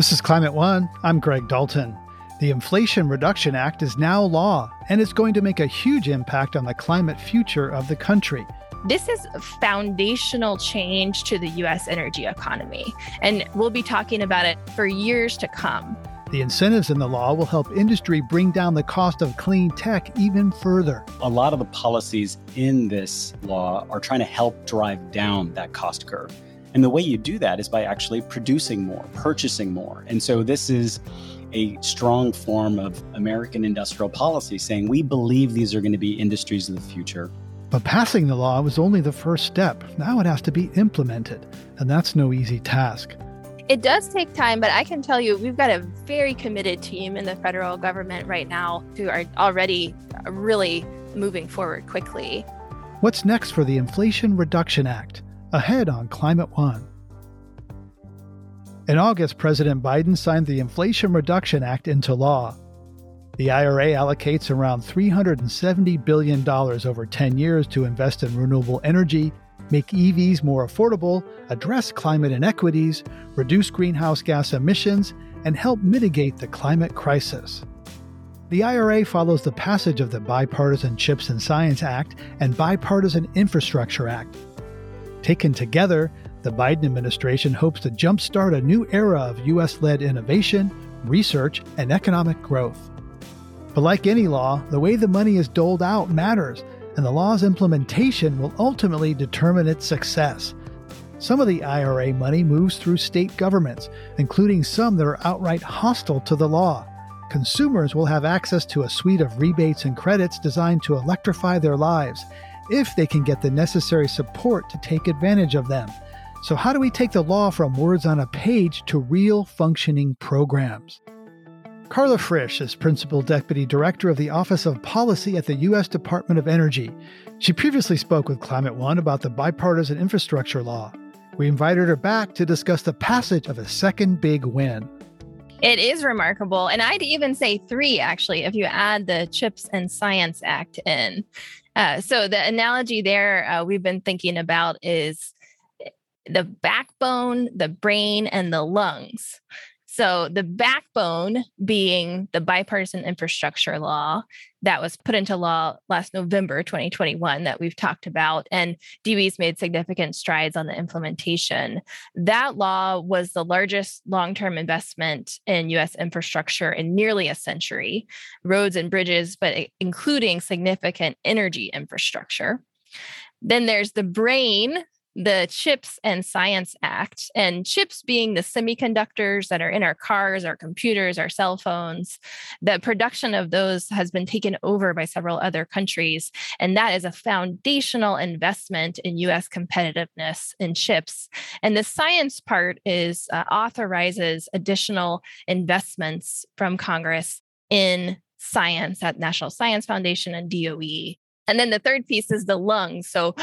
This is Climate One. I'm Greg Dalton. The Inflation Reduction Act is now law, and it's going to make a huge impact on the climate future of the country. This is foundational change to the U.S. energy economy, and we'll be talking about it for years to come. The incentives in the law will help industry bring down the cost of clean tech even further. A lot of the policies in this law are trying to help drive down that cost curve. And the way you do that is by actually producing more, purchasing more. And so this is a strong form of American industrial policy saying we believe these are going to be industries of the future. But passing the law was only the first step. Now it has to be implemented, and that's no easy task. It does take time, but I can tell you we've got a very committed team in the federal government right now who are already really moving forward quickly. What's next for the Inflation Reduction Act? Ahead on Climate One. In August, President Biden signed the Inflation Reduction Act into law. The IRA allocates around $370 billion over 10 years to invest in renewable energy, make EVs more affordable, address climate inequities, reduce greenhouse gas emissions, and help mitigate the climate crisis. The IRA follows the passage of the Bipartisan Chips and Science Act and Bipartisan Infrastructure Act. Taken together, the Biden administration hopes to jumpstart a new era of U.S. led innovation, research, and economic growth. But like any law, the way the money is doled out matters, and the law's implementation will ultimately determine its success. Some of the IRA money moves through state governments, including some that are outright hostile to the law. Consumers will have access to a suite of rebates and credits designed to electrify their lives if they can get the necessary support to take advantage of them. So, how do we take the law from words on a page to real functioning programs? Carla Frisch is Principal Deputy Director of the Office of Policy at the U.S. Department of Energy. She previously spoke with Climate One about the bipartisan infrastructure law. We invited her back to discuss the passage of a second big win. It is remarkable. And I'd even say three, actually, if you add the CHIPS and Science Act in. Uh, so the analogy there uh, we've been thinking about is the backbone, the brain, and the lungs. So, the backbone being the bipartisan infrastructure law that was put into law last November 2021 that we've talked about, and DOE's made significant strides on the implementation. That law was the largest long term investment in US infrastructure in nearly a century, roads and bridges, but including significant energy infrastructure. Then there's the brain the Chips and Science Act, and chips being the semiconductors that are in our cars, our computers, our cell phones. The production of those has been taken over by several other countries, and that is a foundational investment in US competitiveness in chips. And the science part is uh, authorizes additional investments from Congress in science at National Science Foundation and DOE. And then the third piece is the lungs. So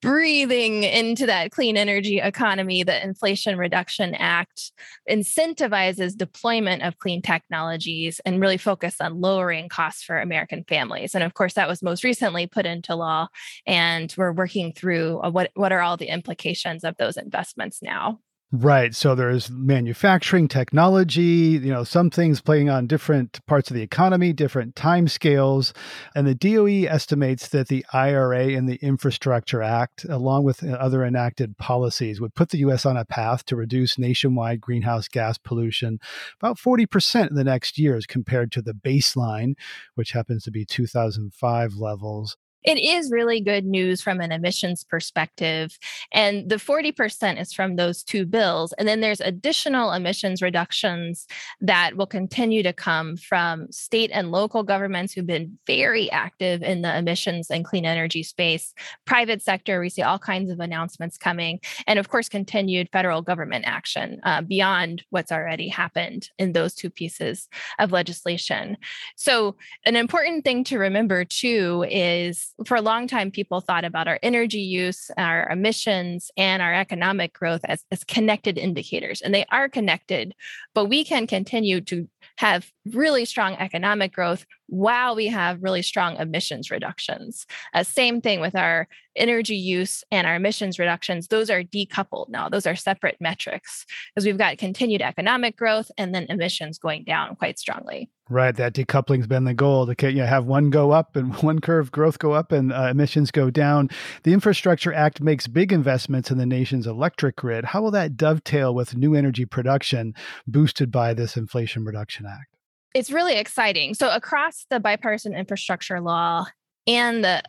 breathing into that clean energy economy, the Inflation Reduction Act incentivizes deployment of clean technologies and really focus on lowering costs for American families. And of course, that was most recently put into law. And we're working through uh, what, what are all the implications of those investments now. Right. So there's manufacturing, technology, you know, some things playing on different parts of the economy, different time scales. And the DOE estimates that the IRA and the Infrastructure Act, along with uh, other enacted policies, would put the U.S. on a path to reduce nationwide greenhouse gas pollution about 40% in the next years compared to the baseline, which happens to be 2005 levels it is really good news from an emissions perspective. And the 40% is from those two bills. And then there's additional emissions reductions that will continue to come from state and local governments who've been very active in the emissions and clean energy space, private sector, we see all kinds of announcements coming, and of course, continued federal government action uh, beyond what's already happened in those two pieces of legislation. So, an important thing to remember too is for a long time, people thought about our energy use, our emissions, and our economic growth as, as connected indicators. And they are connected, but we can continue to have really strong economic growth while we have really strong emissions reductions. Uh, same thing with our energy use and our emissions reductions. Those are decoupled now, those are separate metrics because we've got continued economic growth and then emissions going down quite strongly. Right, that decoupling's been the goal to you know, have one go up and one curve growth go up and uh, emissions go down. The Infrastructure Act makes big investments in the nation's electric grid. How will that dovetail with new energy production boosted by this Inflation Reduction Act? It's really exciting. So, across the bipartisan infrastructure law and the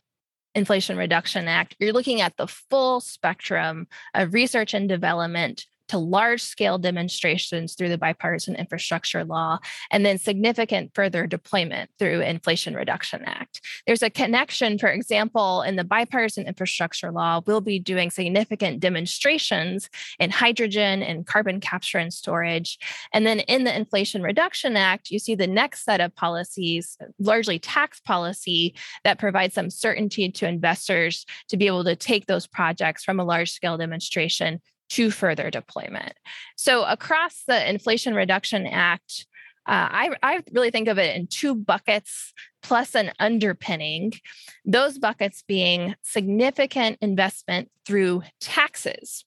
Inflation Reduction Act, you're looking at the full spectrum of research and development to large scale demonstrations through the bipartisan infrastructure law, and then significant further deployment through Inflation Reduction Act. There's a connection, for example, in the bipartisan infrastructure law, we'll be doing significant demonstrations in hydrogen and carbon capture and storage. And then in the Inflation Reduction Act, you see the next set of policies, largely tax policy, that provides some certainty to investors to be able to take those projects from a large scale demonstration to further deployment. So, across the Inflation Reduction Act, uh, I, I really think of it in two buckets plus an underpinning, those buckets being significant investment through taxes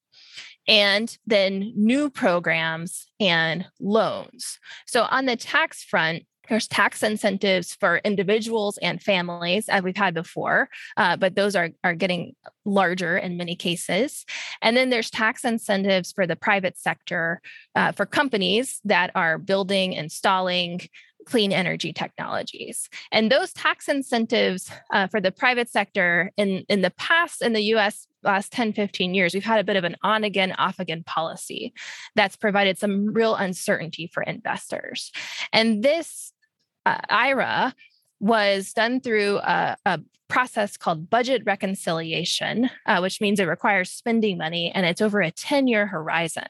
and then new programs and loans. So, on the tax front, there's tax incentives for individuals and families, as we've had before, uh, but those are, are getting larger in many cases. And then there's tax incentives for the private sector uh, for companies that are building, installing, clean energy technologies. And those tax incentives uh, for the private sector in, in the past in the US last 10, 15 years, we've had a bit of an on again, off again policy that's provided some real uncertainty for investors. And this uh, IRA was done through a, a process called budget reconciliation, uh, which means it requires spending money and it's over a 10 year horizon.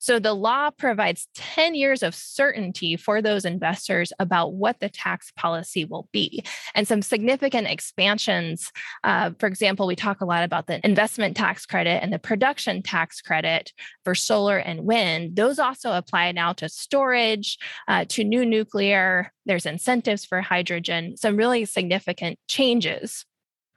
So the law provides 10 years of certainty for those investors about what the tax policy will be. And some significant expansions, uh, for example, we talk a lot about the investment tax credit and the production tax credit for solar and wind. Those also apply now to storage, uh, to new nuclear. There's incentives for hydrogen, some really significant changes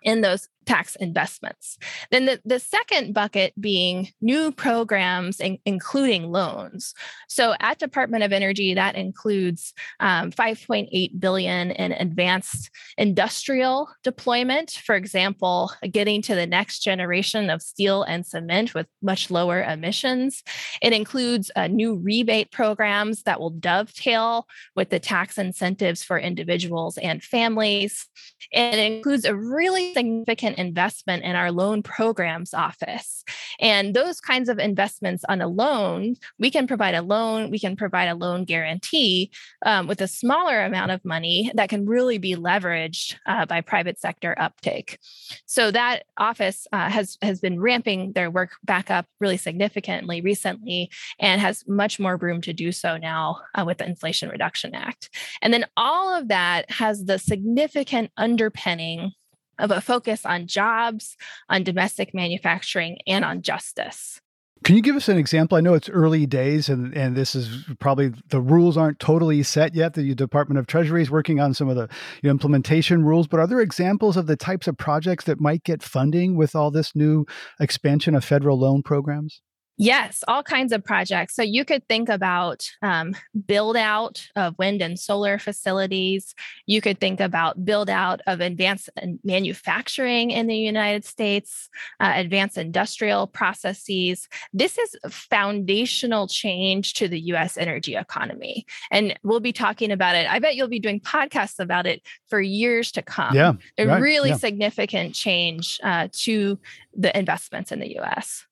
in those tax investments. Then the, the second bucket being new programs, in, including loans. So at Department of Energy, that includes um, 5.8 billion in advanced industrial deployment. For example, getting to the next generation of steel and cement with much lower emissions. It includes uh, new rebate programs that will dovetail with the tax incentives for individuals and families. And it includes a really significant investment in our loan programs office. And those kinds of investments on a loan, we can provide a loan, we can provide a loan guarantee um, with a smaller amount of money that can really be leveraged uh, by private sector uptake. So that office uh, has has been ramping their work back up really significantly recently and has much more room to do so now uh, with the Inflation Reduction Act. And then all of that has the significant underpinning of a focus on jobs, on domestic manufacturing, and on justice. Can you give us an example? I know it's early days, and, and this is probably the rules aren't totally set yet. The Department of Treasury is working on some of the you know, implementation rules, but are there examples of the types of projects that might get funding with all this new expansion of federal loan programs? Yes, all kinds of projects. So you could think about um, build out of wind and solar facilities. You could think about build out of advanced manufacturing in the United States, uh, advanced industrial processes. This is foundational change to the US energy economy. And we'll be talking about it. I bet you'll be doing podcasts about it for years to come. Yeah. A right, really yeah. significant change uh, to the investments in the US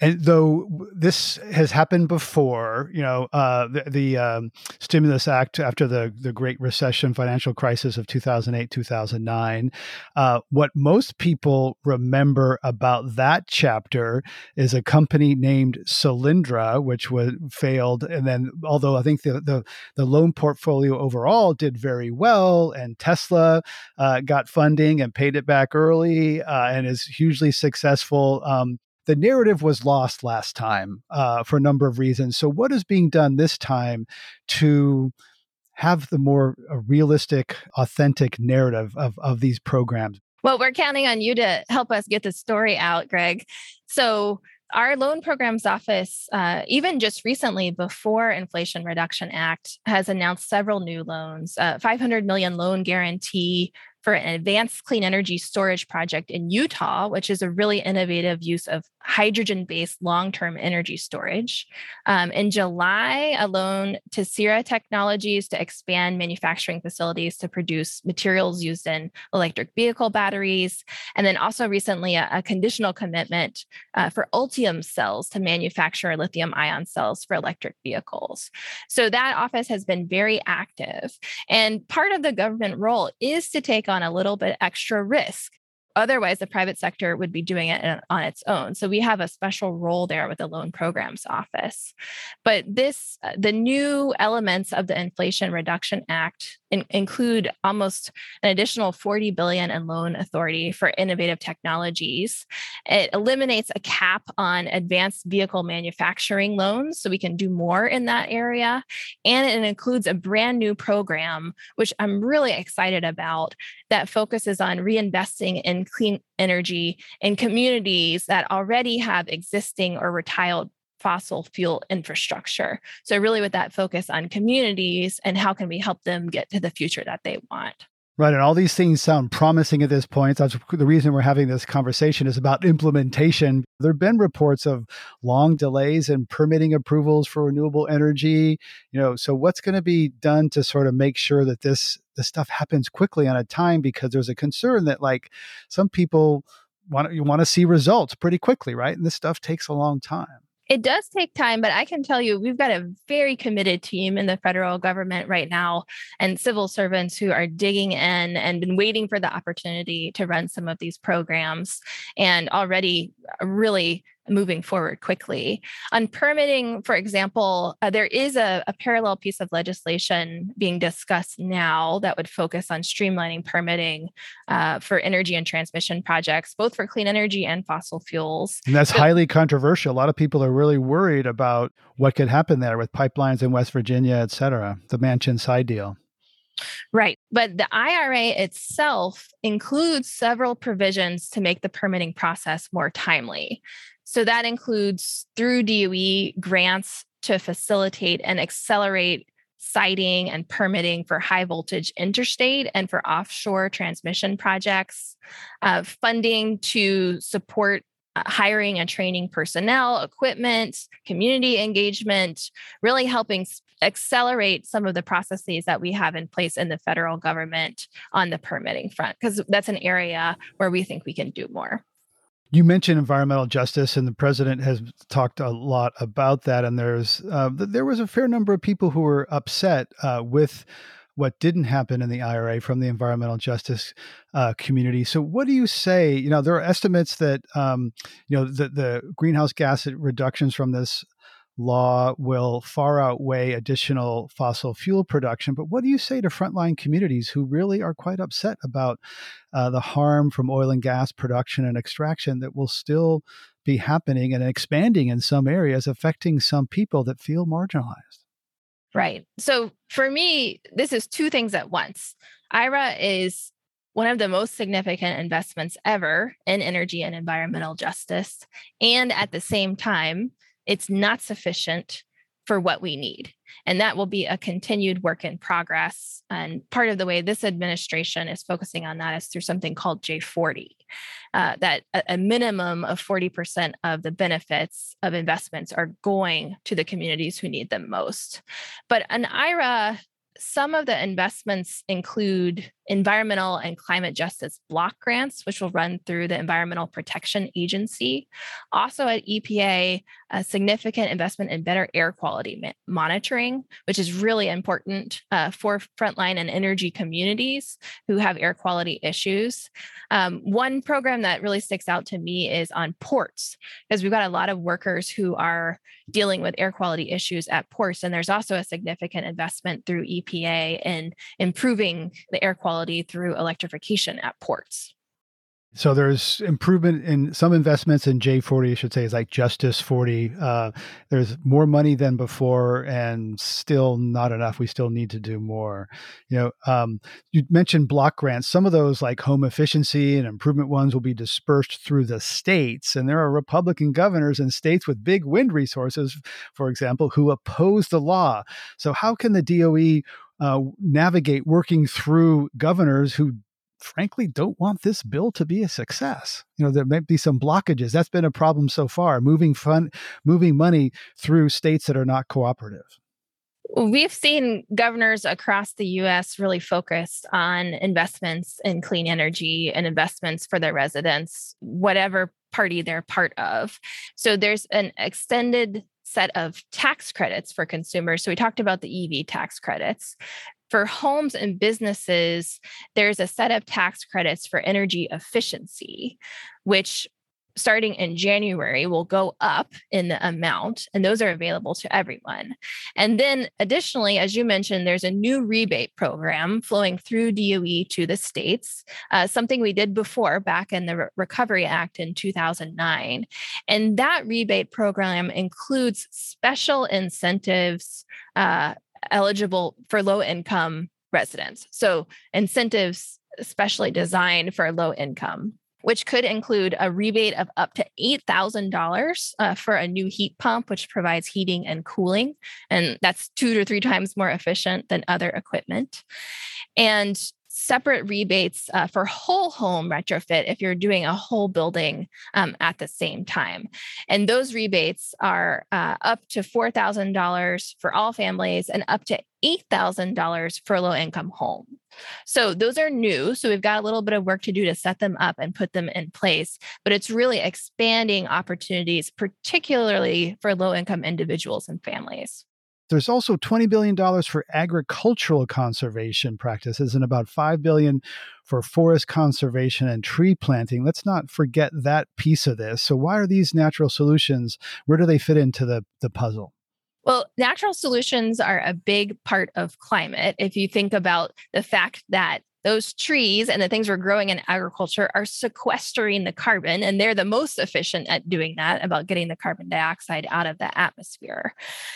and though this has happened before, you know, uh, the, the um, stimulus act after the the Great Recession, financial crisis of two thousand eight, two thousand nine, uh, what most people remember about that chapter is a company named Solyndra, which was failed, and then although I think the the, the loan portfolio overall did very well, and Tesla uh, got funding and paid it back early, uh, and is hugely successful. Um, the narrative was lost last time uh, for a number of reasons. So, what is being done this time to have the more uh, realistic, authentic narrative of, of these programs? Well, we're counting on you to help us get the story out, Greg. So, our loan programs office, uh, even just recently before Inflation Reduction Act, has announced several new loans, uh, 500 million loan guarantee for an advanced clean energy storage project in Utah, which is a really innovative use of hydrogen based long term energy storage. Um, in July, a loan to Syrah Technologies to expand manufacturing facilities to produce materials used in electric vehicle batteries. And then also recently, a, a conditional commitment uh, for Ultium cells to manufacture lithium ion cells for electric vehicles. So that office has been very active. And part of the government role is to take on on a little bit extra risk Otherwise, the private sector would be doing it on its own. So we have a special role there with the loan programs office. But this, uh, the new elements of the Inflation Reduction Act in, include almost an additional 40 billion in loan authority for innovative technologies. It eliminates a cap on advanced vehicle manufacturing loans, so we can do more in that area. And it includes a brand new program, which I'm really excited about, that focuses on reinvesting in clean energy in communities that already have existing or retired fossil fuel infrastructure. So, really, with that focus on communities and how can we help them get to the future that they want. Right. And all these things sound promising at this point. That's the reason we're having this conversation is about implementation. There have been reports of long delays in permitting approvals for renewable energy. You know, so what's going to be done to sort of make sure that this this stuff happens quickly on a time because there's a concern that like some people want you want to see results pretty quickly, right? And this stuff takes a long time. It does take time, but I can tell you we've got a very committed team in the federal government right now and civil servants who are digging in and been waiting for the opportunity to run some of these programs and already really moving forward quickly. On permitting, for example, uh, there is a, a, parallel piece of legislation being discussed now that would focus on streamlining permitting uh, for energy and transmission projects, both for clean energy and fossil fuels. And that's so, highly controversial. A lot of people are really worried about what could happen there with pipelines in West Virginia, et cetera, the Manchin side deal. Right. But the IRA itself includes several provisions to make the permitting process more timely. So that includes through DOE grants to facilitate and accelerate siting and permitting for high voltage interstate and for offshore transmission projects, uh, funding to support uh, hiring and training personnel, equipment, community engagement, really helping accelerate some of the processes that we have in place in the federal government on the permitting front, because that's an area where we think we can do more. You mentioned environmental justice, and the president has talked a lot about that. And there's uh, there was a fair number of people who were upset uh, with what didn't happen in the IRA from the environmental justice uh, community. So, what do you say? You know, there are estimates that um, you know the, the greenhouse gas reductions from this law will far outweigh additional fossil fuel production. But what do you say to frontline communities who really are quite upset about uh, the harm from oil and gas production and extraction that will still be happening and expanding in some areas, affecting some people that feel marginalized? Right. So for me, this is two things at once. IRA is one of the most significant investments ever in energy and environmental justice. And at the same time, it's not sufficient for what we need. And that will be a continued work in progress. And part of the way this administration is focusing on that is through something called J40, uh, that a minimum of 40% of the benefits of investments are going to the communities who need them most. But an IRA some of the investments include environmental and climate justice block grants, which will run through the Environmental Protection Agency. Also at EPA, a significant investment in better air quality monitoring, which is really important uh, for frontline and energy communities who have air quality issues. Um, one program that really sticks out to me is on ports, because we've got a lot of workers who are dealing with air quality issues at ports. And there's also a significant investment through EPA in improving the air quality through electrification at ports. So there's improvement in some investments in J40, I should say, is like Justice 40. Uh, there's more money than before, and still not enough. We still need to do more. You know, um, you mentioned block grants. Some of those, like home efficiency and improvement ones, will be dispersed through the states, and there are Republican governors in states with big wind resources, for example, who oppose the law. So how can the DOE uh, navigate working through governors who frankly don't want this bill to be a success. You know, there might be some blockages. That's been a problem so far, moving fun moving money through states that are not cooperative. We've seen governors across the US really focused on investments in clean energy and investments for their residents, whatever party they're part of. So there's an extended set of tax credits for consumers. So we talked about the EV tax credits. For homes and businesses, there's a set of tax credits for energy efficiency, which starting in January will go up in the amount, and those are available to everyone. And then, additionally, as you mentioned, there's a new rebate program flowing through DOE to the states, uh, something we did before back in the Re- Recovery Act in 2009. And that rebate program includes special incentives. Uh, eligible for low income residents. So, incentives especially designed for low income which could include a rebate of up to $8,000 uh, for a new heat pump, which provides heating and cooling. And that's two to three times more efficient than other equipment. And separate rebates uh, for whole home retrofit if you're doing a whole building um, at the same time. And those rebates are uh, up to $4,000 for all families and up to $8,000 for low income home. So those are new. So we've got a little bit of work to do to set them up and put them in place, but it's really expanding opportunities, particularly for low income individuals and families. There's also $20 billion for agricultural conservation practices and about 5 billion for forest conservation and tree planting. Let's not forget that piece of this. So why are these natural solutions? Where do they fit into the, the puzzle? Well, natural solutions are a big part of climate. If you think about the fact that those trees and the things we're growing in agriculture are sequestering the carbon, and they're the most efficient at doing that, about getting the carbon dioxide out of the atmosphere.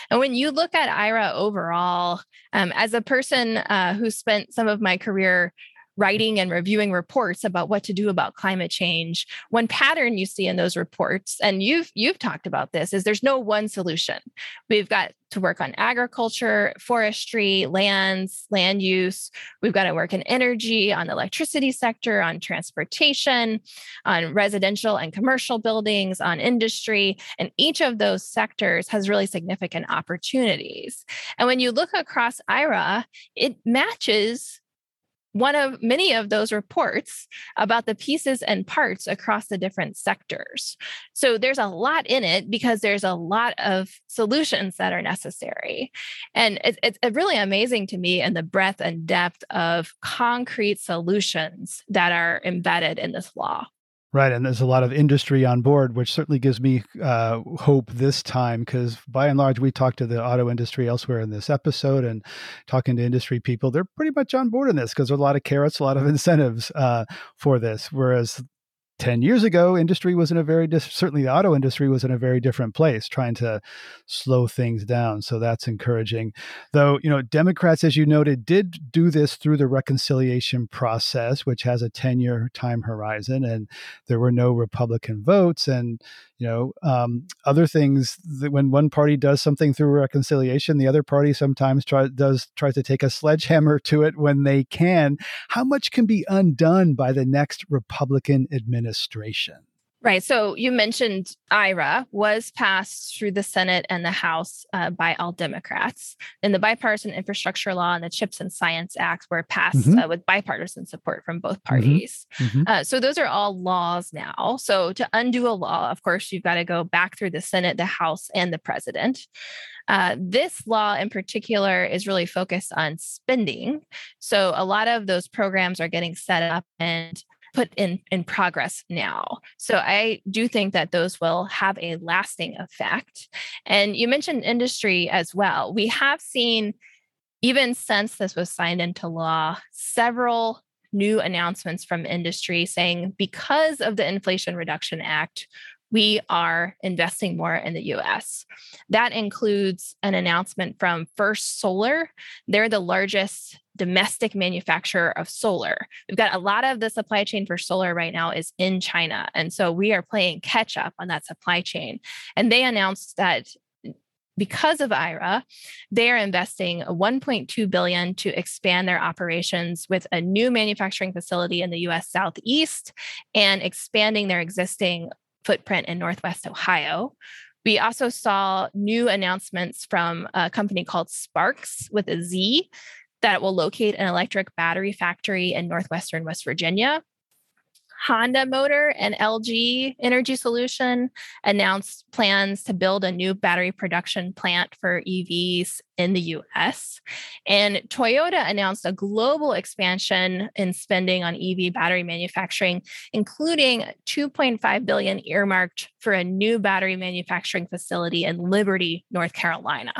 And when you look at IRA overall, um, as a person uh, who spent some of my career writing and reviewing reports about what to do about climate change. One pattern you see in those reports and you've you've talked about this is there's no one solution. We've got to work on agriculture forestry lands land use. We've got to work in energy on the electricity sector on transportation on residential and commercial buildings on industry and each of those sectors has really significant opportunities. And when you look across ira it matches one of many of those reports about the pieces and parts across the different sectors. So there's a lot in it because there's a lot of solutions that are necessary. And it's, it's really amazing to me and the breadth and depth of concrete solutions that are embedded in this law. Right, and there's a lot of industry on board, which certainly gives me uh, hope this time because by and large, we talked to the auto industry elsewhere in this episode and talking to industry people, they're pretty much on board in this because there's a lot of carrots, a lot of incentives uh, for this. Whereas 10 years ago, industry was in a very, dis- certainly the auto industry was in a very different place, trying to slow things down. So that's encouraging. Though, you know, Democrats, as you noted, did do this through the reconciliation process, which has a 10 year time horizon, and there were no Republican votes. And, you know um, other things that when one party does something through reconciliation the other party sometimes try, does tries to take a sledgehammer to it when they can how much can be undone by the next republican administration Right. So you mentioned IRA was passed through the Senate and the House uh, by all Democrats. And the bipartisan infrastructure law and the CHIPS and Science Act were passed mm-hmm. uh, with bipartisan support from both mm-hmm. parties. Mm-hmm. Uh, so those are all laws now. So to undo a law, of course, you've got to go back through the Senate, the House, and the president. Uh, this law in particular is really focused on spending. So a lot of those programs are getting set up and put in in progress now. So I do think that those will have a lasting effect. And you mentioned industry as well. We have seen even since this was signed into law, several new announcements from industry saying because of the Inflation Reduction Act, we are investing more in the US. That includes an announcement from First Solar. They're the largest domestic manufacturer of solar. We've got a lot of the supply chain for solar right now is in China. And so we are playing catch up on that supply chain. And they announced that because of IRA, they are investing 1.2 billion to expand their operations with a new manufacturing facility in the US Southeast and expanding their existing footprint in Northwest Ohio. We also saw new announcements from a company called Sparkz with a Z that will locate an electric battery factory in Northwestern West Virginia. Honda Motor and LG Energy Solution announced plans to build a new battery production plant for EVs in the US. And Toyota announced a global expansion in spending on EV battery manufacturing, including 2.5 billion earmarked for a new battery manufacturing facility in Liberty, North Carolina.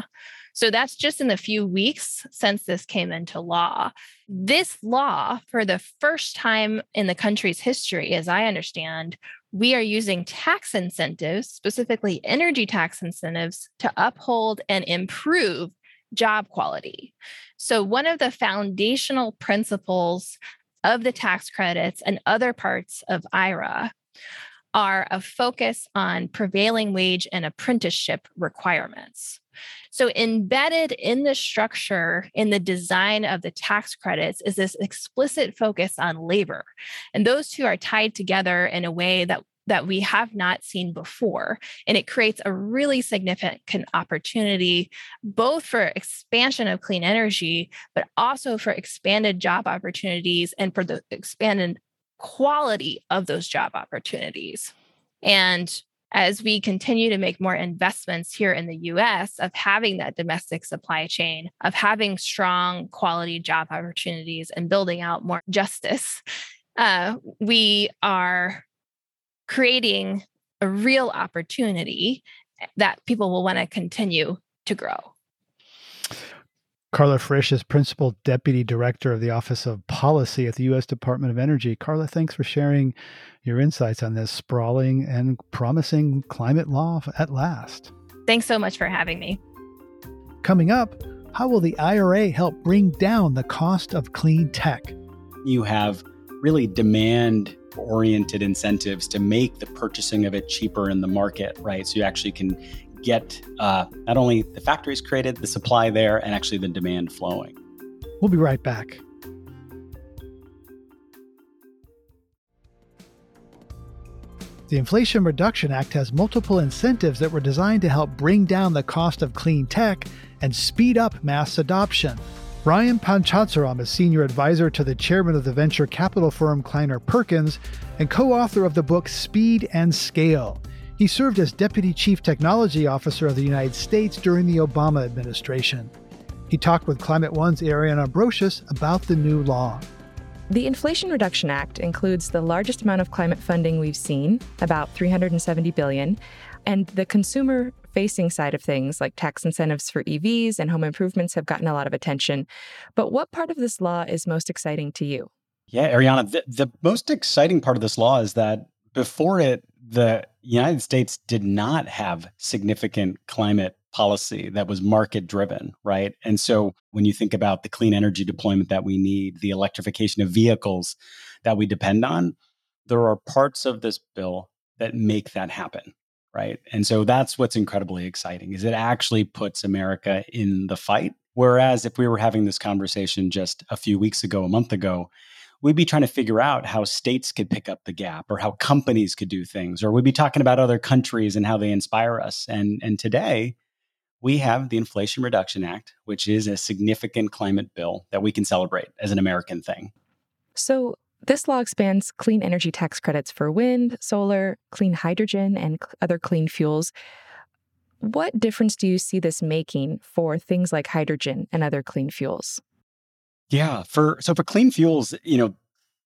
So that's just in the few weeks since this came into law. This law, for the first time in the country's history, as I understand, we are using tax incentives, specifically energy tax incentives, to uphold and improve job quality. So, one of the foundational principles of the tax credits and other parts of IRA are a focus on prevailing wage and apprenticeship requirements. So, embedded in the structure, in the design of the tax credits, is this explicit focus on labor. And those two are tied together in a way that that we have not seen before. And it creates a really significant opportunity, both for expansion of clean energy, but also for expanded job opportunities and for the expanded quality of those job opportunities. And as we continue to make more investments here in the US of having that domestic supply chain, of having strong quality job opportunities and building out more justice, uh, we are creating a real opportunity that people will want to continue to grow. Carla Frisch is Principal Deputy Director of the Office of Policy at the U.S. Department of Energy. Carla, thanks for sharing your insights on this sprawling and promising climate law at last. Thanks so much for having me. Coming up, how will the IRA help bring down the cost of clean tech? You have really demand oriented incentives to make the purchasing of it cheaper in the market, right? So you actually can get uh, not only the factories created, the supply there, and actually the demand flowing. We'll be right back. The Inflation Reduction Act has multiple incentives that were designed to help bring down the cost of clean tech and speed up mass adoption. Ryan Panchadsaram is senior advisor to the chairman of the venture capital firm Kleiner Perkins and co author of the book Speed and Scale. He served as Deputy Chief Technology Officer of the United States during the Obama administration. He talked with Climate One's Ariana Brocious about the new law. The Inflation Reduction Act includes the largest amount of climate funding we've seen, about 370 billion, and the consumer facing side of things like tax incentives for EVs and home improvements have gotten a lot of attention. But what part of this law is most exciting to you? Yeah, Ariana, the, the most exciting part of this law is that before it, the United States did not have significant climate policy that was market driven, right? And so mm-hmm. when you think about the clean energy deployment that we need, the electrification of vehicles that we depend on, there are parts of this bill that make that happen, right? And so that's what's incredibly exciting is it actually puts America in the fight. Whereas if we were having this conversation just a few weeks ago, a month ago, we'd be trying to figure out how states could pick up the gap or how companies could do things, or we'd be talking about other countries and how they inspire us. And, and today, we have the Inflation Reduction Act, which is a significant climate bill that we can celebrate as an American thing. So, this law expands clean energy tax credits for wind, solar, clean hydrogen, and other clean fuels. What difference do you see this making for things like hydrogen and other clean fuels? Yeah, for so for clean fuels, you know,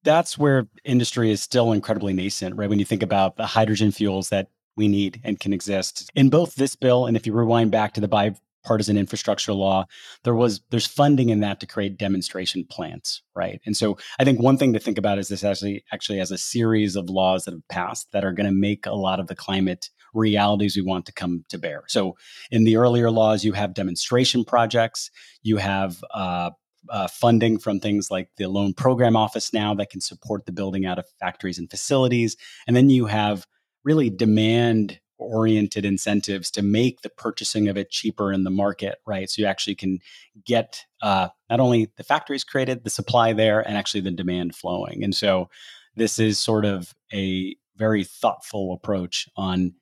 that's where industry is still incredibly nascent, right? When you think about the hydrogen fuels that we need and can exist in both this bill and if you rewind back to the bipartisan infrastructure law, there was there's funding in that to create demonstration plants, right? And so I think one thing to think about is this actually actually has a series of laws that have passed that are going to make a lot of the climate realities we want to come to bear. So in the earlier laws, you have demonstration projects, you have uh, uh, funding from things like the loan program office now that can support the building out of factories and facilities. And then you have really demand oriented incentives to make the purchasing of it cheaper in the market, right? So you actually can get uh, not only the factories created, the supply there, and actually the demand flowing. And so this is sort of a very thoughtful approach on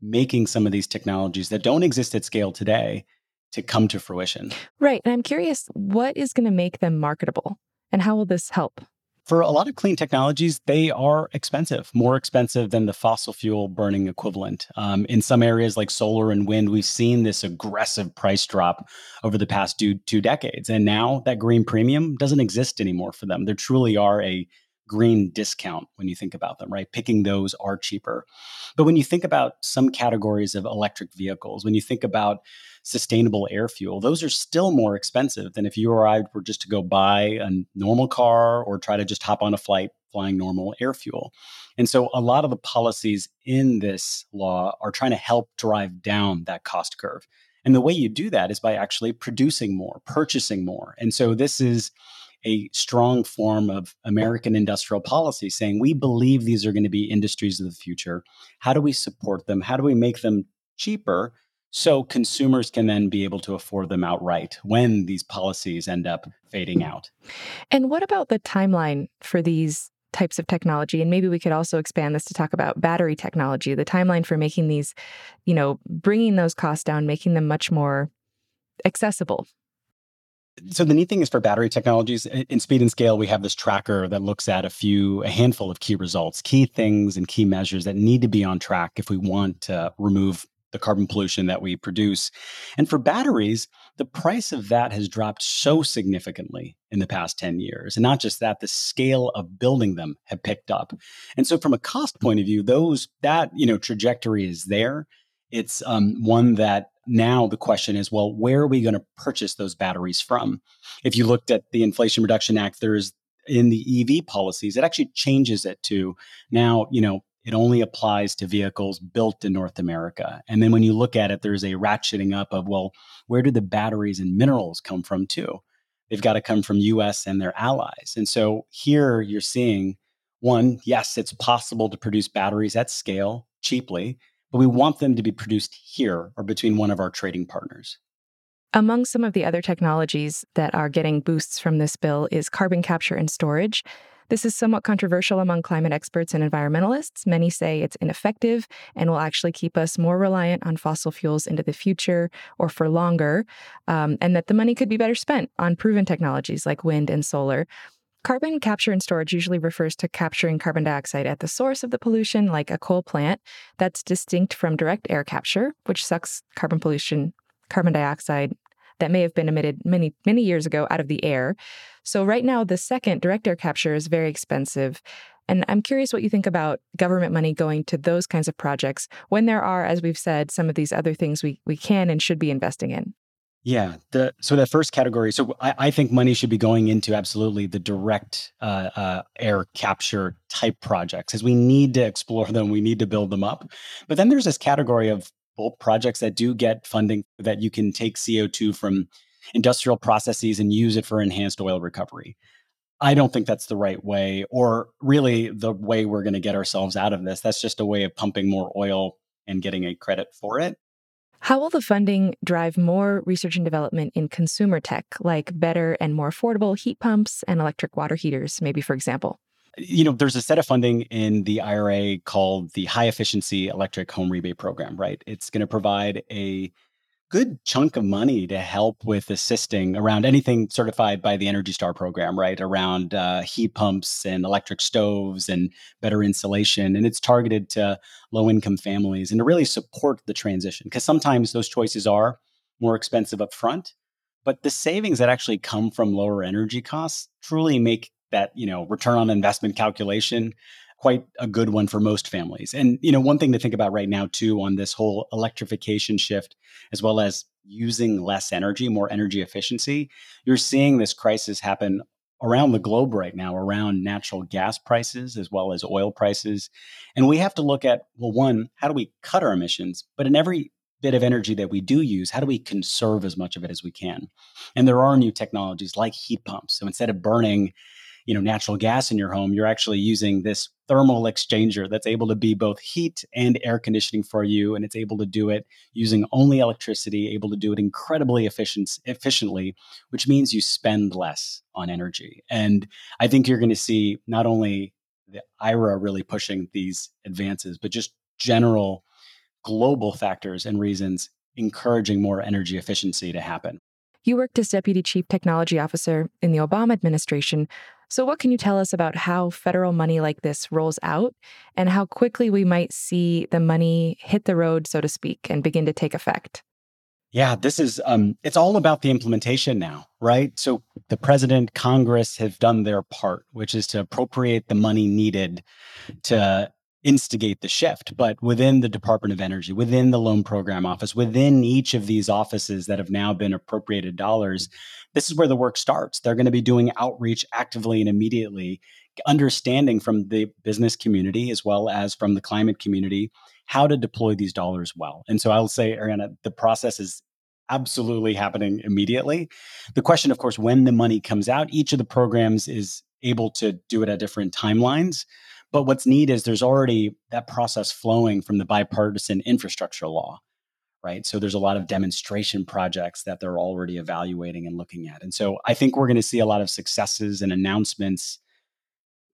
making some of these technologies that don't exist at scale today to come to fruition. Right. And I'm curious what is going to make them marketable and how will this help? For a lot of clean technologies, they are expensive, more expensive than the fossil fuel burning equivalent. Um, in some areas like solar and wind, we've seen this aggressive price drop over the past two, two decades. And now that green premium doesn't exist anymore for them. There truly are a green discount when you think about them, right? Picking those are cheaper. But when you think about some categories of electric vehicles, when you think about sustainable air fuel, those are still more expensive than if you or I were just to go buy a normal car or try to just hop on a flight flying normal air fuel. And so a lot of the policies in this law are trying to help drive down that cost curve. And the way you do that is by actually producing more, purchasing more. And so this is a strong form of American industrial policy saying we believe these are going to be industries of the future. How do we support them? How do we make them cheaper so consumers can then be able to afford them outright when these policies end up fading out? And what about the timeline for these types of technology and maybe we could also expand this to talk about battery technology the timeline for making these you know bringing those costs down making them much more accessible so the neat thing is for battery technologies in speed and scale we have this tracker that looks at a few a handful of key results key things and key measures that need to be on track if we want to remove the carbon pollution that we produce. And for batteries the price of that has dropped so significantly in the past 10 years and not just that the scale of building them have picked up. And so from a cost point of view those that you know trajectory is there it's um, one that now the question is well where are we going to purchase those batteries from? If you looked at the inflation reduction act there's in the ev policies it actually changes it to now you know it only applies to vehicles built in north america. And then when you look at it there's a ratcheting up of well where do the batteries and minerals come from too? They've got to come from us and their allies. And so here you're seeing one yes it's possible to produce batteries at scale cheaply but we want them to be produced here or between one of our trading partners. Among some of the other technologies that are getting boosts from this bill is carbon capture and storage. This is somewhat controversial among climate experts and environmentalists. Many say it's ineffective and will actually keep us more reliant on fossil fuels into the future or for longer, um, and that the money could be better spent on proven technologies like wind and solar. Carbon capture and storage usually refers to capturing carbon dioxide at the source of the pollution, like a coal plant, that's distinct from direct air capture, which sucks carbon pollution, carbon dioxide that may have been emitted many, many years ago out of the air. So, right now, the second direct air capture is very expensive. And I'm curious what you think about government money going to those kinds of projects when there are, as we've said, some of these other things we, we can and should be investing in. Yeah. The, so that first category. So I, I, think money should be going into absolutely the direct uh, uh, air capture type projects, as we need to explore them. We need to build them up. But then there's this category of bulk projects that do get funding that you can take CO2 from industrial processes and use it for enhanced oil recovery. I don't think that's the right way, or really the way we're going to get ourselves out of this. That's just a way of pumping more oil and getting a credit for it. How will the funding drive more research and development in consumer tech, like better and more affordable heat pumps and electric water heaters, maybe, for example? You know, there's a set of funding in the IRA called the High Efficiency Electric Home Rebate Program, right? It's going to provide a good chunk of money to help with assisting around anything certified by the Energy Star program, right? Around uh, heat pumps and electric stoves and better insulation. And it's targeted to low income families and to really support the transition because sometimes those choices are more expensive up front. But the savings that actually come from lower energy costs truly make that you know return on investment calculation quite a good one for most families. And you know, one thing to think about right now too on this whole electrification shift as well as using less energy, more energy efficiency, you're seeing this crisis happen around the globe right now around natural gas prices as well as oil prices. And we have to look at well one, how do we cut our emissions? But in every bit of energy that we do use, how do we conserve as much of it as we can? And there are new technologies like heat pumps. So instead of burning you know natural gas in your home you're actually using this thermal exchanger that's able to be both heat and air conditioning for you and it's able to do it using only electricity able to do it incredibly efficient, efficiently which means you spend less on energy and i think you're going to see not only the ira really pushing these advances but just general global factors and reasons encouraging more energy efficiency to happen you worked as Deputy Chief Technology Officer in the Obama administration. So, what can you tell us about how federal money like this rolls out and how quickly we might see the money hit the road, so to speak, and begin to take effect? Yeah, this is um it's all about the implementation now, right? So the president, Congress have done their part, which is to appropriate the money needed to instigate the shift. But within the Department of Energy, within the Loan Program Office, within each of these offices that have now been appropriated dollars, this is where the work starts. They're going to be doing outreach actively and immediately, understanding from the business community as well as from the climate community how to deploy these dollars well. And so I'll say, Ariana, the process is absolutely happening immediately. The question, of course, when the money comes out, each of the programs is able to do it at different timelines. But what's neat is there's already that process flowing from the bipartisan infrastructure law, right? So there's a lot of demonstration projects that they're already evaluating and looking at. And so I think we're going to see a lot of successes and announcements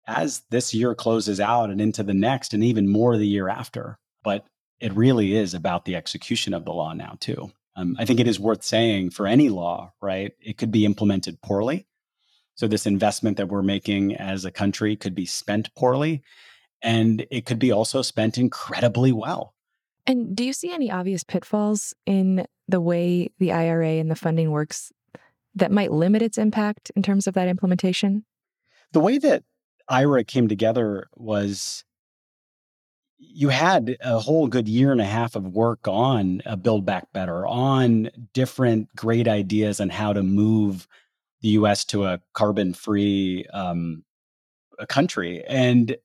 as this year closes out and into the next, and even more the year after. But it really is about the execution of the law now, too. Um, I think it is worth saying for any law, right? It could be implemented poorly so, this investment that we're making as a country could be spent poorly, and it could be also spent incredibly well. And do you see any obvious pitfalls in the way the IRA and the funding works that might limit its impact in terms of that implementation? The way that IRA came together was you had a whole good year and a half of work on a Build Back Better, on different great ideas on how to move the U.S. to a carbon-free um, country. And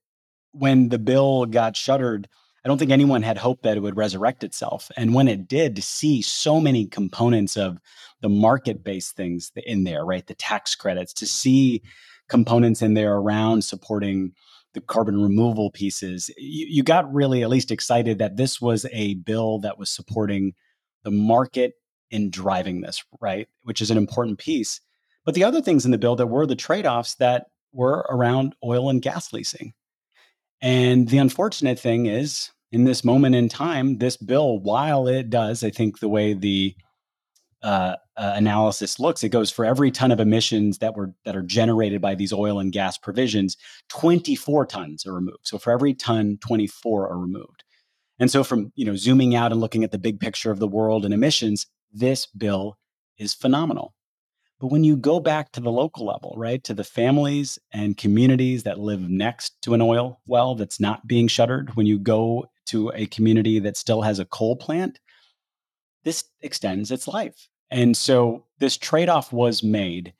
when the bill got shuttered, I don't think anyone had hoped that it would resurrect itself. And when it did, to see so many components of the market-based things in there, right? The tax credits, to see components in there around supporting the carbon removal pieces, you, you got really at least excited that this was a bill that was supporting the market in driving this, right? Which is an important piece. But the other things in the bill that were the trade offs that were around oil and gas leasing. And the unfortunate thing is, in this moment in time, this bill, while it does, I think the way the uh, uh, analysis looks, it goes for every ton of emissions that were that are generated by these oil and gas provisions, 24 tons are removed. So for every ton, 24 are removed. And so from you know zooming out and looking at the big picture of the world and emissions, this bill is phenomenal. But when you go back to the local level, right, to the families and communities that live next to an oil well that's not being shuttered, when you go to a community that still has a coal plant, this extends its life. And so this trade-off was made.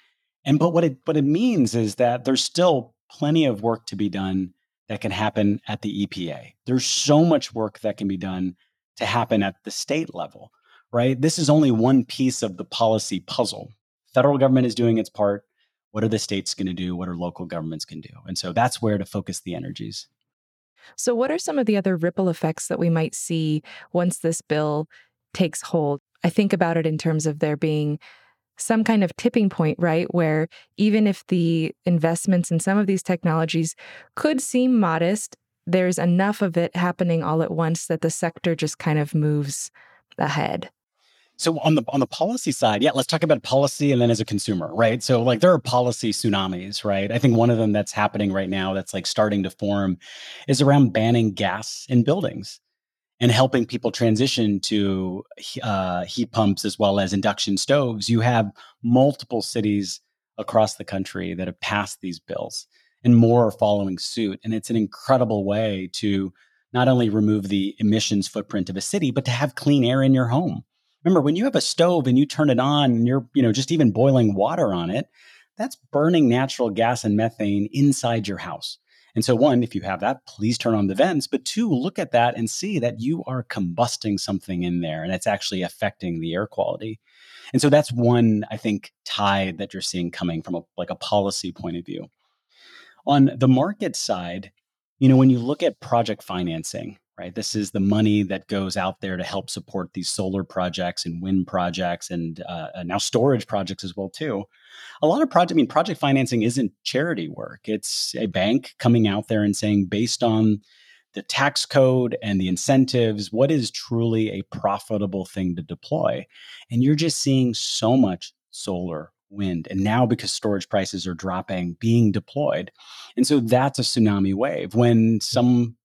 And but what it what it means is that there's still plenty of work to be done that can happen at the EPA. There's so much work that can be done to happen at the state level, right? This is only one piece of the policy puzzle federal government is doing its part. What are the states going to do? What are local governments to do? And so that's where to focus the energies. So, what are some of the other ripple effects that we might see once this bill takes hold? I think about it in terms of there being some kind of tipping point, right? Where even if the investments in some of these technologies could seem modest, there's enough of it happening all at once that the sector just kind of moves ahead. So on the on the policy side, yeah, let's talk about policy and then as a consumer, right? So like there are policy tsunamis, right? I think one of them that's happening right now that's like starting to form is around banning gas in buildings and helping people transition to uh, heat pumps as well as induction stoves. You have multiple cities across the country that have passed these bills. and more are following suit. And it's an incredible way to not only remove the emissions footprint of a city, but to have clean air in your home. Remember, when you have a stove and you turn it on and you're, you know, just even boiling water on it, that's burning natural gas and methane inside your house. And so, one, if you have that, please turn on the vents. But two, look at that and see that you are combusting something in there and it's actually affecting the air quality. And so that's one, I think, tide that you're seeing coming from a, like a policy point of view. On the market side, you know, when you look at project financing, right, this is the money that goes out there to help support these solar projects and wind projects and uh, now storage projects as well too. A lot of project, I mean, project financing isn't charity work. It's a bank coming out there and saying, based on the tax code and the incentives, what is truly a profitable thing to deploy? And you're just seeing so much solar, wind, and now because storage prices are dropping, being deployed. And so that's a tsunami wave. When some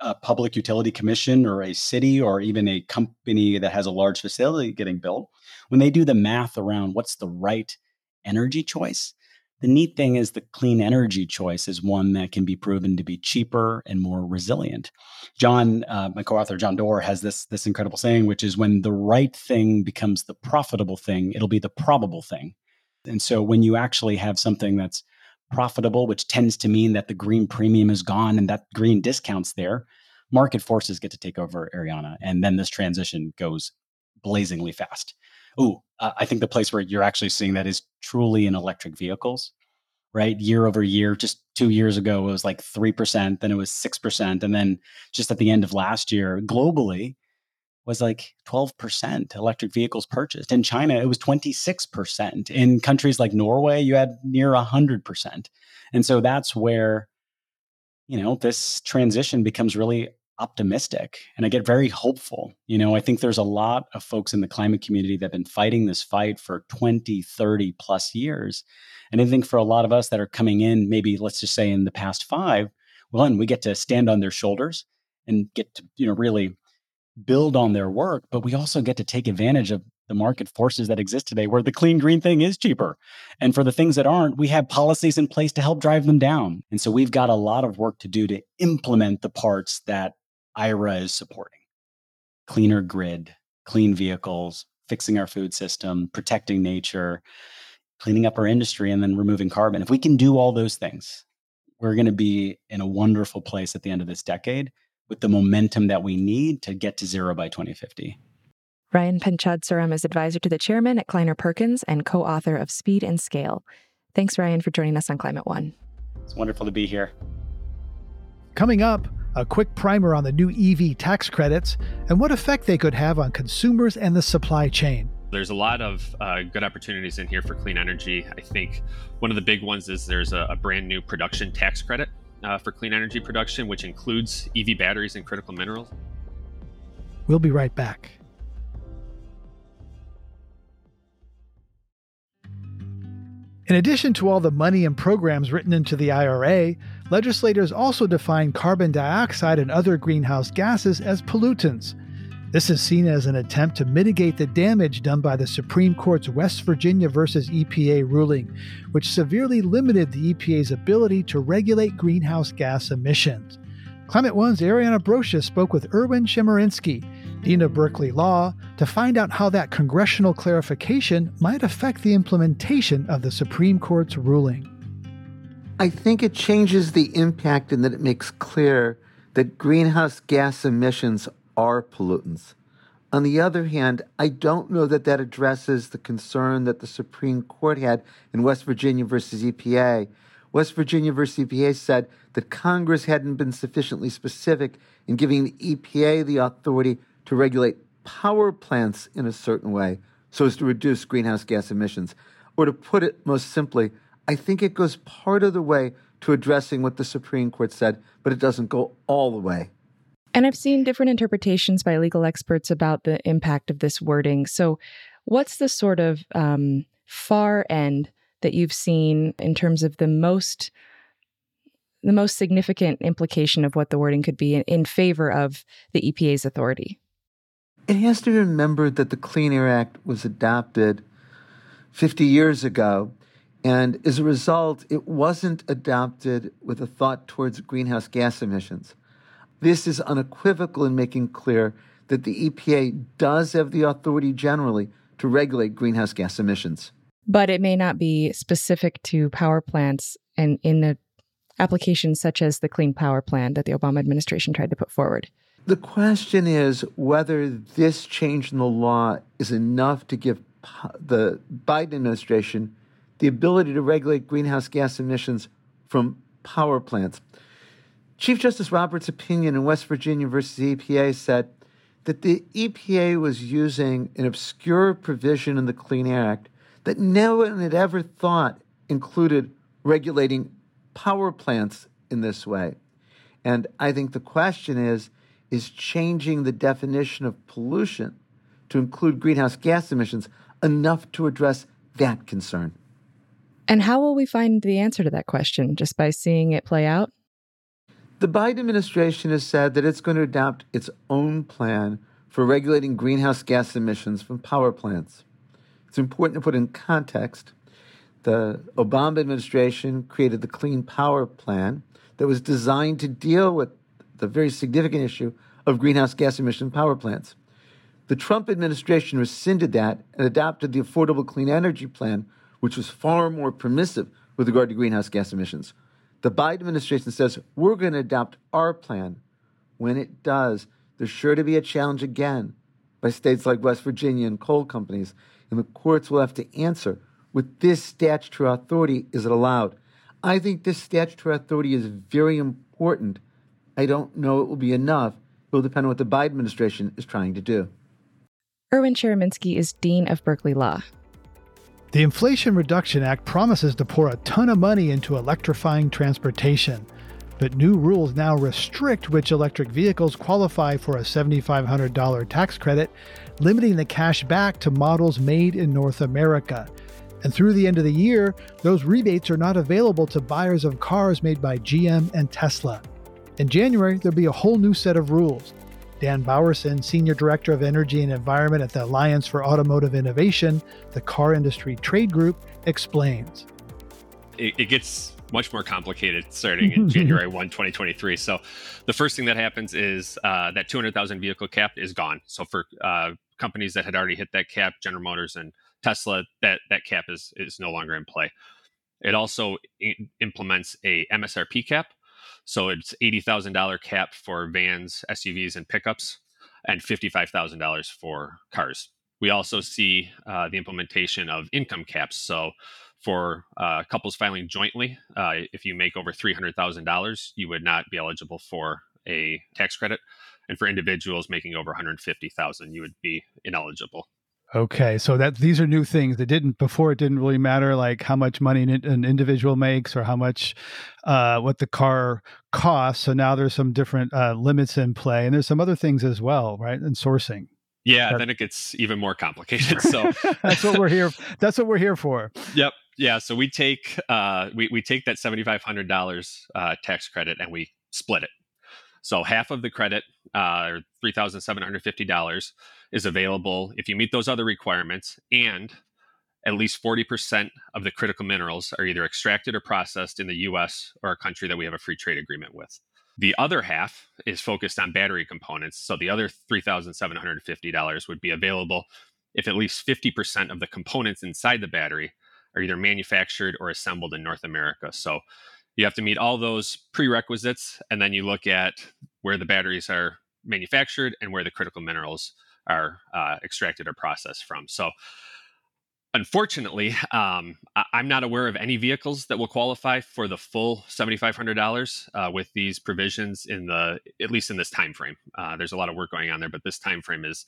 uh, public utility commission or a city or even a company that has a large facility getting built, when they do the math around what's the right energy choice, the neat thing is the clean energy choice is one that can be proven to be cheaper and more resilient. John, uh, my co-author John Doerr, has this this incredible saying, which is when the right thing becomes the profitable thing, it'll be the probable thing. And so when you actually have something that's profitable, which tends to mean that the green premium is gone and that green discounts there, market forces get to take over Ariana, and then this transition goes blazingly fast. Ooh, uh, I think the place where you're actually seeing that is truly in electric vehicles, right? Year over year, just two years ago, it was like 3%, then it was 6%. And then just at the end of last year, globally, was like 12% electric vehicles purchased. In China, it was 26%. In countries like Norway, you had near 100%. And so that's where, you know, this transition becomes really optimistic and I get very hopeful. You know, I think there's a lot of folks in the climate community that have been fighting this fight for 20, 30 plus years. And I think for a lot of us that are coming in, maybe let's just say in the past five, well, and we get to stand on their shoulders and get to, you know, really build on their work, but we also get to take advantage of the market forces that exist today where the clean green thing is cheaper. And for the things that aren't, we have policies in place to help drive them down. And so we've got a lot of work to do to implement the parts that IRA is supporting cleaner grid, clean vehicles, fixing our food system, protecting nature, cleaning up our industry, and then removing carbon. If we can do all those things, we're going to be in a wonderful place at the end of this decade with the momentum that we need to get to zero by 2050. Ryan Panchadsaram is advisor to the chairman at Kleiner Perkins and co author of Speed and Scale. Thanks, Ryan, for joining us on Climate One. It's wonderful to be here. Coming up, a quick primer on the new EV tax credits and what effect they could have on consumers and the supply chain. There's a lot of uh, good opportunities in here for clean energy. I think one of the big ones is there's a, a brand new production tax credit uh, for clean energy production, which includes EV batteries and critical minerals. We'll be right back. In addition to all the money and programs written into the IRA, legislators also define carbon dioxide and other greenhouse gases as pollutants. This is seen as an attempt to mitigate the damage done by the Supreme Court's West Virginia versus EPA ruling, which severely limited the EPA's ability to regulate greenhouse gas emissions. Climate One's Ariana Brocious spoke with Erwin Chemerinsky, Dean of Berkeley Law, to find out how that congressional clarification might affect the implementation of the Supreme Court's ruling. I think it changes the impact in that it makes clear that greenhouse gas emissions are pollutants. On the other hand, I don't know that that addresses the concern that the Supreme Court had in West Virginia versus EPA. West Virginia versus EPA said that Congress hadn't been sufficiently specific in giving the EPA the authority to regulate power plants in a certain way so as to reduce greenhouse gas emissions. Or to put it most simply, I think it goes part of the way to addressing what the Supreme Court said, but it doesn't go all the way. And I've seen different interpretations by legal experts about the impact of this wording. So, what's the sort of um, far end that you've seen in terms of the most the most significant implication of what the wording could be in, in favor of the EPA's authority? It has to be remembered that the Clean Air Act was adopted 50 years ago, And as a result, it wasn't adopted with a thought towards greenhouse gas emissions. This is unequivocal in making clear that the EPA does have the authority generally to regulate greenhouse gas emissions. But it may not be specific to power plants and in the applications such as the Clean Power Plan that the Obama administration tried to put forward. The question is whether this change in the law is enough to give the Biden administration the ability to regulate greenhouse gas emissions from power plants. Chief Justice Roberts' opinion in West Virginia versus EPA said that the EPA was using an obscure provision in the Clean Air Act that no one had ever thought included regulating power plants in this way. And I think the question is is changing the definition of pollution to include greenhouse gas emissions enough to address that concern? And how will we find the answer to that question? Just by seeing it play out? The Biden administration has said that it's going to adopt its own plan for regulating greenhouse gas emissions from power plants. It's important to put in context. The Obama administration created the Clean Power Plan that was designed to deal with the very significant issue of greenhouse gas emission power plants. The Trump administration rescinded that and adopted the Affordable Clean Energy Plan, which was far more permissive with regard to greenhouse gas emissions. The Biden administration says we're going to adopt our plan. When it does, there's sure to be a challenge again by states like West Virginia and coal companies, and the courts will have to answer with this statutory authority is it allowed. I think this statutory authority is very important. I don't know it will be enough. It will depend on what the Biden administration is trying to do. Erwin Chemerinsky is Dean of Berkeley Law. The Inflation Reduction Act promises to pour a ton of money into electrifying transportation, but new rules now restrict which electric vehicles qualify for a $7,500 tax credit, limiting the cash back to models made in North America. And through the end of the year, those rebates are not available to buyers of cars made by GM and Tesla. In January, there'll be a whole new set of rules. Dan Bowerson, Senior Director of Energy and Environment at the Alliance for Automotive Innovation, the car industry trade group, explains. It, it gets much more complicated starting in January 1, 2023. So, the first thing that happens is uh, that 200,000 vehicle cap is gone. So, for uh, companies that had already hit that cap, General Motors and Tesla, that, that cap is, is no longer in play. It also I- implements a MSRP cap, so it's $80,000 cap for vans, SUVs, and pickups, and $55,000 for cars. We also see uh, the implementation of income caps. So for uh, couples filing jointly, uh, if you make over $300,000, you would not be eligible for a tax credit. And for individuals making over 150,000, you would be ineligible. Okay, so that these are new things that didn't before. It didn't really matter like how much money an, individual makes or how much uh, what the car costs. So now there's some different uh, limits in play, and there's some other things as well, right? And sourcing. Yeah, that, then it gets even more complicated. So that's what we're here. That's what we're here for. Yep. Yeah. So we take uh, we we take that seventy five hundred dollars uh, tax credit and we split it. So half of the credit, uh, three thousand seven hundred fifty dollars, is available if you meet those other requirements, and at least forty percent of the critical minerals are either extracted or processed in the U.S. or a country that we have a free trade agreement with. The other half is focused on battery components. So the other three thousand seven hundred fifty dollars would be available if at least fifty percent of the components inside the battery are either manufactured or assembled in North America. So you have to meet all those prerequisites and then you look at where the batteries are manufactured and where the critical minerals are uh, extracted or processed from. So unfortunately um, I- am not aware of any vehicles that will qualify for the full $7500 uh, with these provisions in the at least in this time frame. Uh, there's a lot of work going on there but this time frame is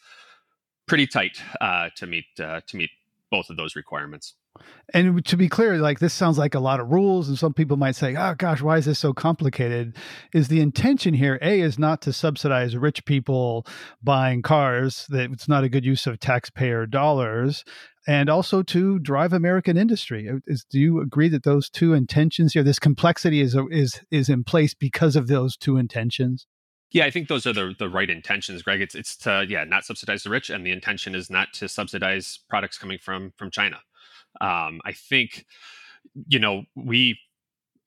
pretty tight uh, to meet uh, to meet both of those requirements and to be clear, like this sounds like a lot of rules, and some people might say, "Oh gosh, why is this so complicated?" Is the intention here? A is not to subsidize rich people buying cars; that it's not a good use of taxpayer dollars, and also to drive American industry. Uh, is, do you agree that those two intentions here, this complexity, is is is in place because of those two intentions? Yeah, I think those are the the right intentions, Greg. It's it's to yeah not subsidize the rich, and the intention is not to subsidize products coming from from China. Um, I think you know, we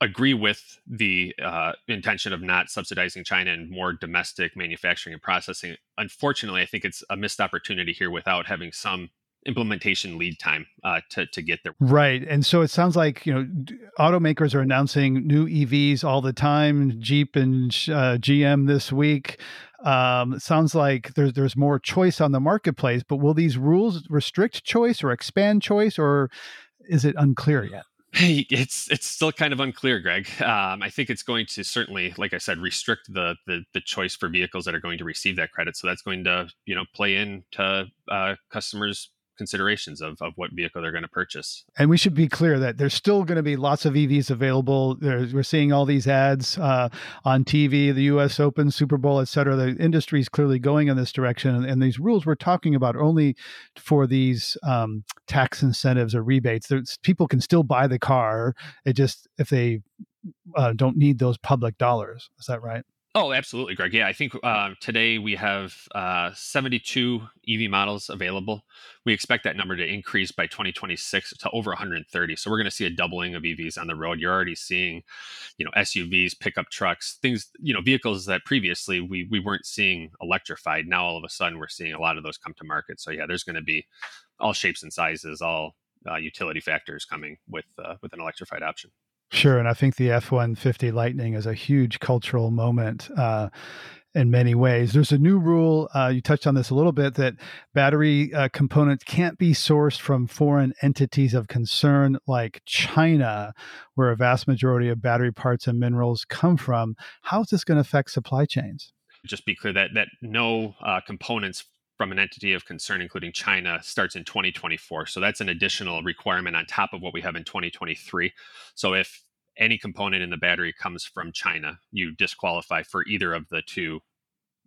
agree with the uh, intention of not subsidizing China and more domestic manufacturing and processing. Unfortunately, I think it's a missed opportunity here without having some implementation lead time uh, to to get there. Right, and so it sounds like you know automakers are announcing new EVs all the time. Jeep and uh, GM this week. Um, it sounds like there's there's more choice on the marketplace, but will these rules restrict choice or expand choice, or is it unclear yet? Hey, it's it's still kind of unclear, Greg. Um, I think it's going to certainly, like I said, restrict the, the the choice for vehicles that are going to receive that credit. So that's going to you know play into uh, customers' considerations of, of what vehicle they're going to purchase. And we should be clear that there's still going to be lots of EVs available. There's, we're seeing all these ads uh, on TV, the U.S. Open, Super Bowl, et cetera. The industry is clearly going in this direction, and, and, these rules we're talking about only for these um, tax incentives or rebates. There's, people can still buy the car. It just if they uh, don't need those public dollars. Is that right? Oh, absolutely, Greg. Yeah, I think uh, today we have uh, 72 EV models available. We expect that number to increase by 2026 to over 130. So we're going to see a doubling of EVs on the road. You're already seeing, you know, SUVs, pickup trucks, things, you know, vehicles that previously we we weren't seeing electrified. Now all of a sudden we're seeing a lot of those come to market. So yeah, there's going to be all shapes and sizes, all uh, utility factors coming with uh, with an electrified option. Sure, and I think the F one fifty Lightning is a huge cultural moment. Uh, in many ways. There's a new rule, uh, you touched on this a little bit, that battery uh, components can't be sourced from foreign entities of concern like China, where a vast majority of battery parts and minerals come from. How is this going to affect supply chains? Just be clear that, that no uh, components from an entity of concern, including China, starts in 2024. So that's an additional requirement on top of what we have in 2023. So if any component in the battery comes from China, you disqualify for either of the two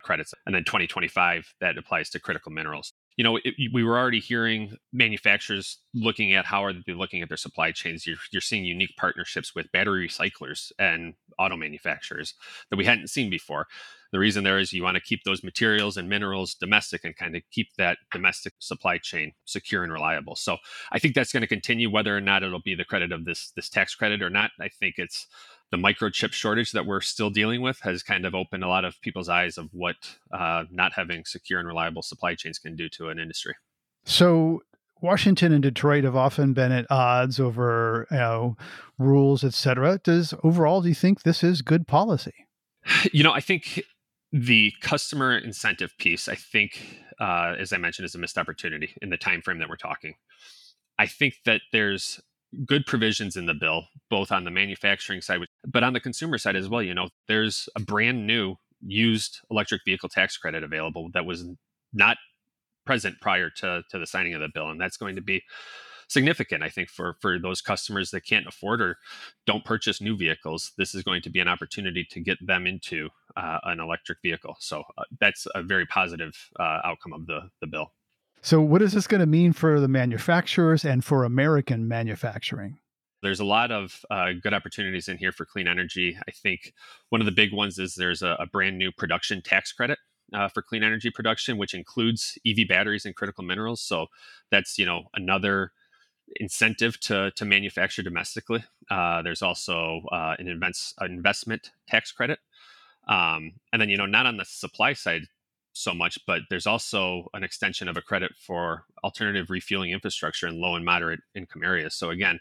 credits. And then 2025, that applies to critical minerals. You know, it, we were already hearing manufacturers looking at how are they looking at their supply chains. You're, you're seeing unique partnerships with battery recyclers and auto manufacturers that we hadn't seen before. The reason there is you want to keep those materials and minerals domestic and kind of keep that domestic supply chain secure and reliable. So I think that's going to continue, whether or not it'll be the credit of this this tax credit or not. I think it's the microchip shortage that we're still dealing with has kind of opened a lot of people's eyes of what uh, not having secure and reliable supply chains can do to an industry. So Washington and Detroit have often been at odds over you know, rules, et cetera. Does overall, do you think this is good policy? You know, I think the customer incentive piece, I think, uh, as I mentioned, is a missed opportunity in the time frame that we're talking. I think that there's good provisions in the bill, both on the manufacturing side, but on the consumer side as well. You know, there's a brand new used electric vehicle tax credit available that was not present prior to, to the signing of the bill, and that's going to be significant, I think, for for those customers that can't afford or don't purchase new vehicles. This is going to be an opportunity to get them into uh, an electric vehicle. So uh, that's a very positive uh, outcome of the the bill. So, what is this going to mean for the manufacturers and for American manufacturing? There's a lot of uh, good opportunities in here for clean energy. I think one of the big ones is there's a, a brand new production tax credit uh, for clean energy production, which includes EV batteries and critical minerals. So that's you know another incentive to to manufacture domestically. Uh, there's also uh, an invents, an investment tax credit, um, and then you know not on the supply side so much, but there's also an extension of a credit for alternative refueling infrastructure in low and moderate income areas. So again,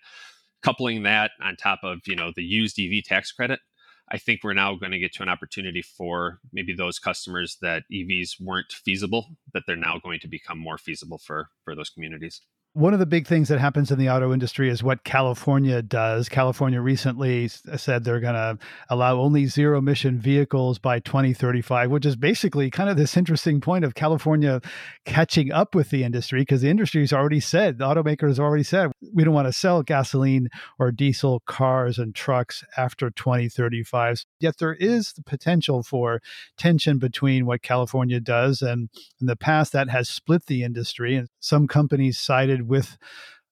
coupling that on top of you know the used EV tax credit, I think we're now going to get to an opportunity for maybe those customers that EVs weren't feasible, that they're now going to become more feasible for for those communities. One of the big things that happens in the auto industry is what California does. California recently said they're going to allow only zero emission vehicles by 2035, which is basically kind of this interesting point of California catching up with the industry because the industry's already said, the automakers already said, we don't want to sell gasoline or diesel cars and trucks after 2035. Yet there is the potential for tension between what California does and in the past that has split the industry and some companies sided with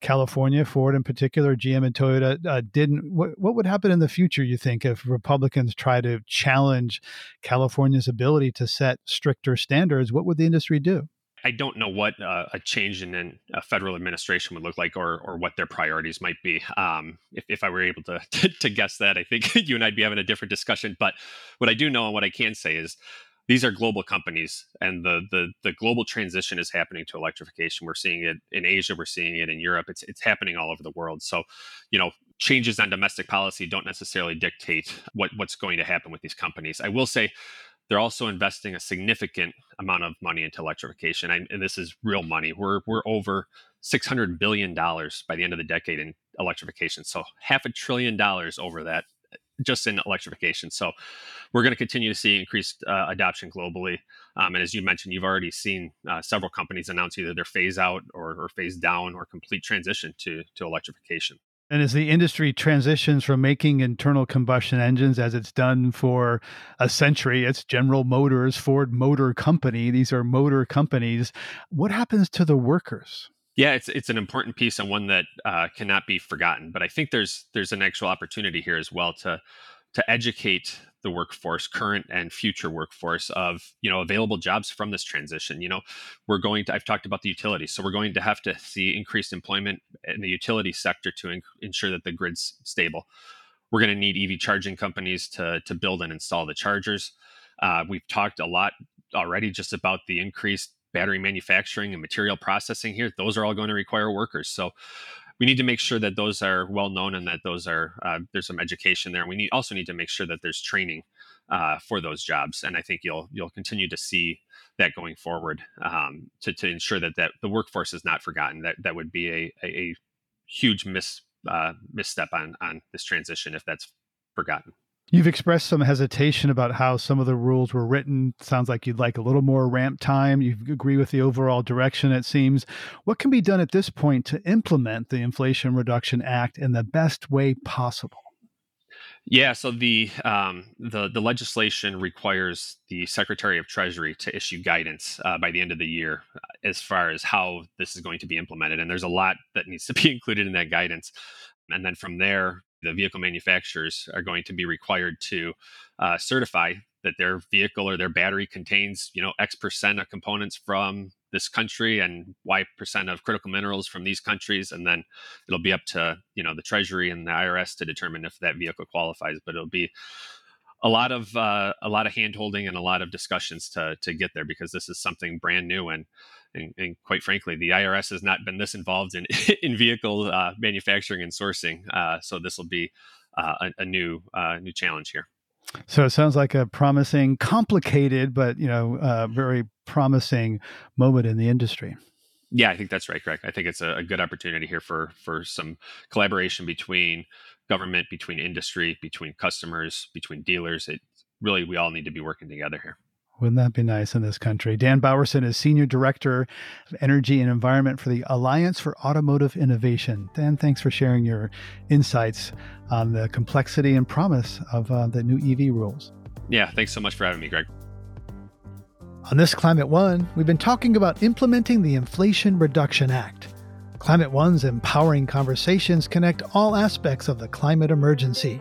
California, Ford in particular, GM and Toyota uh, didn't. What, what would happen in the future, you think, if Republicans try to challenge California's ability to set stricter standards? What would the industry do? I don't know what uh, a change in an, a federal administration would look like or, or what their priorities might be. Um, if, if I were able to, to, to guess that, I think you and I'd be having a different discussion. But what I do know and what I can say is these are global companies and the, the the global transition is happening to electrification. We're seeing it in asia we're seeing it in europe. It's it's happening all over the world. So you know changes on domestic policy don't necessarily dictate what what's going to happen with these companies. I will say they're also investing a significant amount of money into electrification. And, and this is real money. We're we're over 600 billion dollars by the end of the decade in electrification. So half a trillion dollars over that just in electrification. So we're going to continue to see increased uh, adoption globally. Um, and as you mentioned, you've already seen uh, several companies announce either their phase out or, or phase down or complete transition to, to electrification. And as the industry transitions from making internal combustion engines, as it's done for a century, it's General Motors, Ford Motor Company. These are motor companies. What happens to the workers? Yeah, it's it's an important piece and one that uh, cannot be forgotten. But I think there's there's an actual opportunity here as well to to educate the workforce, current and future workforce, of you know available jobs from this transition. You know, we're going to. I've talked about the utilities, so we're going to have to see increased employment in the utility sector to ensure that the grid's stable. We're going to need EV charging companies to to build and install the chargers. Uh, we've talked a lot already just about the increased battery manufacturing and material processing here, those are all going to require workers. So we need to make sure that those are well known and that those are uh, there's some education there. We need also need to make sure that there's training uh, for those jobs, and I think you'll you'll continue to see that going forward um, to to ensure that that the workforce is not forgotten. That that would be a a, a huge miss uh, misstep on on this transition if that's forgotten. You've expressed some hesitation about how some of the rules were written. Sounds like you'd like a little more ramp time. You agree with the overall direction, it seems. What can be done at this point to implement the Inflation Reduction Act in the best way possible? Yeah, so the um, the the legislation requires the Secretary of Treasury to issue guidance uh, by the end of the year uh, as far as how this is going to be implemented, and there's a lot that needs to be included in that guidance. And then from there, the vehicle manufacturers are going to be required to uh, certify that their vehicle or their battery contains, you know, X percent of components from this country and Y percent of critical minerals from these countries, and then it'll be up to you know the Treasury and the IRS to determine if that vehicle qualifies. But it'll be a lot of uh, a lot of handholding and a lot of discussions to to get there because this is something brand new and and, and quite frankly, the IRS has not been this involved in in vehicle uh, manufacturing and sourcing. Uh, so this will be uh, a, a, new uh, new challenge here. So it sounds like a promising, complicated, but you know, uh, very promising moment in the industry. Yeah, I think that's right, Greg. I think it's a, a good opportunity here for for some collaboration between government, between industry, between customers, between dealers. It really we all need to be working together here. Wouldn't that be nice in this country? Dan Bowerson is Senior Director of Energy and Environment for the Alliance for Automotive Innovation. Dan, thanks for sharing your insights on the complexity and promise of uh, the new EV rules. Yeah, thanks so much for having me, Greg. On this Climate One, we've been talking about implementing the Inflation Reduction Act. Climate One's empowering conversations connect all aspects of the climate emergency.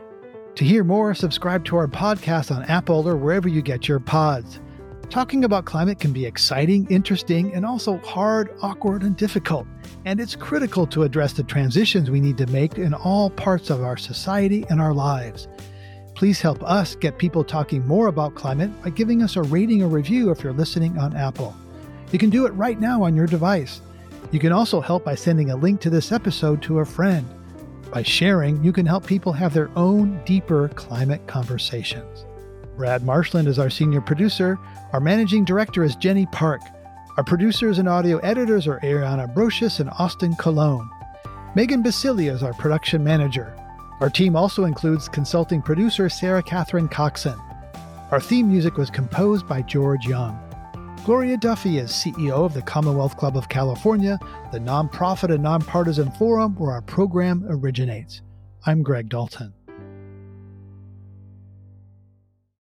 To hear more, subscribe to our podcast on Apple or wherever you get your pods. Talking about climate can be exciting, interesting, and also hard, awkward, and difficult. And it's critical to address the transitions we need to make in all parts of our society and our lives. Please help us get people talking more about climate by giving us a rating or review if you're listening on Apple. You can do it right now on your device. You can also help by sending a link to this episode to a friend. By sharing, you can help people have their own deeper climate conversations. Brad Marshland is our senior producer. Our managing director is Jenny Park. Our producers and audio editors are Ariana Brocious and Austin Colon. Megan Biscieglia is our production manager. Our team also includes consulting producer Sarah Catherine Coxon. Our theme music was composed by George Young. Gloria Duffy is CEO of the Commonwealth Club of California, the nonprofit and nonpartisan forum where our program originates. I'm Greg Dalton.